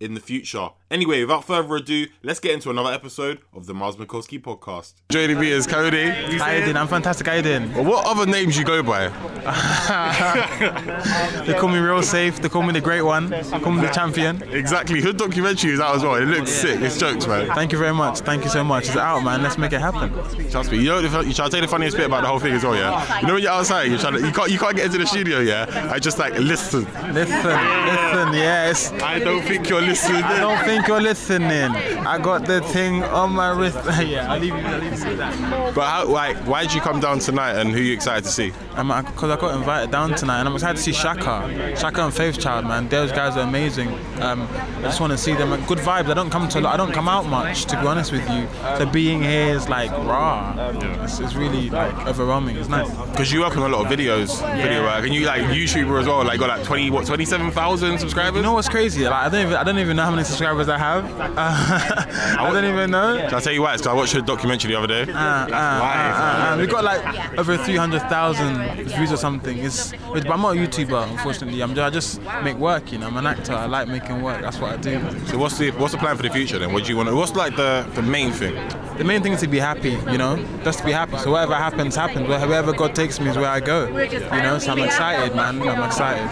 in the future. Anyway, without further ado, let's get into another episode of the Miles Mikulski podcast. Joining me is Cody. How you doing? I'm fantastic. How you doing? Well, what other names you go by? they call me real safe. They call me the great one. They call me the champion. Exactly. Hood documentary is out as well. It looks sick. It's jokes, man. Thank you very much. Thank you so much. It's out, man. Let's make it happen. Trust me. You know, you try to tell the funniest bit about the whole thing as well, yeah. You know when you're outside, you're trying to, you can't, you can't get into the studio, yeah. I just like listen. Listen, listen. Yes. I don't think you're listening. I don't think you're listening. I got the thing on my wrist. yeah, I'll leave you. I'll leave you to see that. But how, like, why did you come down tonight, and who are you excited to see? Because I got invited down tonight, and I'm excited to see Shakka, Shakka and Faith Child, man. Those guys are amazing. Um, I just want to see them. Good vibes. I don't come to. I don't come out much, to be honest with you. So being here is like raw. Yeah. It's, it's really like overwhelming. It's nice. Because you work on a lot of videos, video work, and you like YouTuber as well. Like got like 20, what, 27,000 subscribers. You know what's crazy? Like I don't even, I don't even know how many subscribers I have. Uh, I don't even know. Can I tell you why? Because I watched a documentary the other day. Uh, uh, uh, uh, we got like over 300,000 views or something. It's, but I'm not a YouTuber, unfortunately. I'm just, I just make work. You know, I'm an actor. I like making work. That's what I do. So what's the what's the plan for the future then? What do you want? To, what's like the the main thing? The main thing is to be happy. You know, just to be happy. So whatever happens, happens. Wherever God takes me is where I go. You know, so I'm excited, man. I'm excited.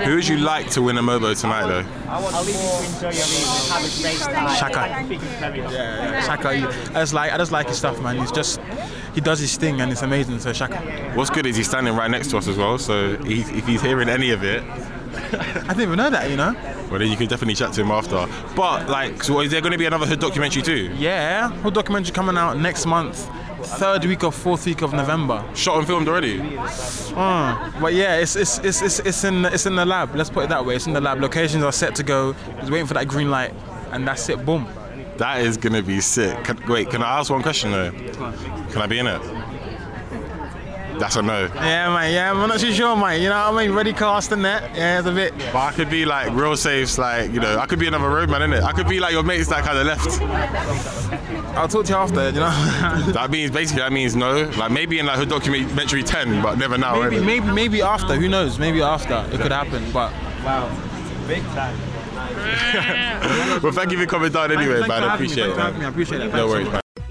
Who would you like to win a Mobo tonight, though? Shakka. Yeah, yeah. Shakka. I just like I just like his stuff, man. He's just he does his thing and it's amazing. So Shakka. What's good is he's standing right next to us as well. So he, if he's hearing any of it, I didn't even know that. You know. Well, then you can definitely chat to him after. But like, so is there going to be another Hood documentary too? Yeah, Hood documentary coming out next month third week or fourth week of November. Shot and filmed already. Uh, but yeah, it's, it's it's, it's it's in it's in the lab. Let's put it that way. It's in the lab. Locations are set to go. Just waiting for that green light, and that's it. Boom. That is gonna be sick. Can, wait, can I ask one question though? Can I be in it? That's a no. Yeah, mate. Yeah, I'm not too sure, mate. You know what I mean? Ready cast and that. Yeah, it's a bit. But I could be like real safes, like you know. I could be another roadman, innit? I could be like your mates that kind of left. I'll talk to you after, you know. that means basically that means no. Like maybe in like her documentary ten, but never now. Maybe, maybe, maybe after. Who knows? Maybe after it could happen. But wow, big time. well, thank you for coming down anyway, man. I appreciate it. Man. I appreciate it. No worries, man.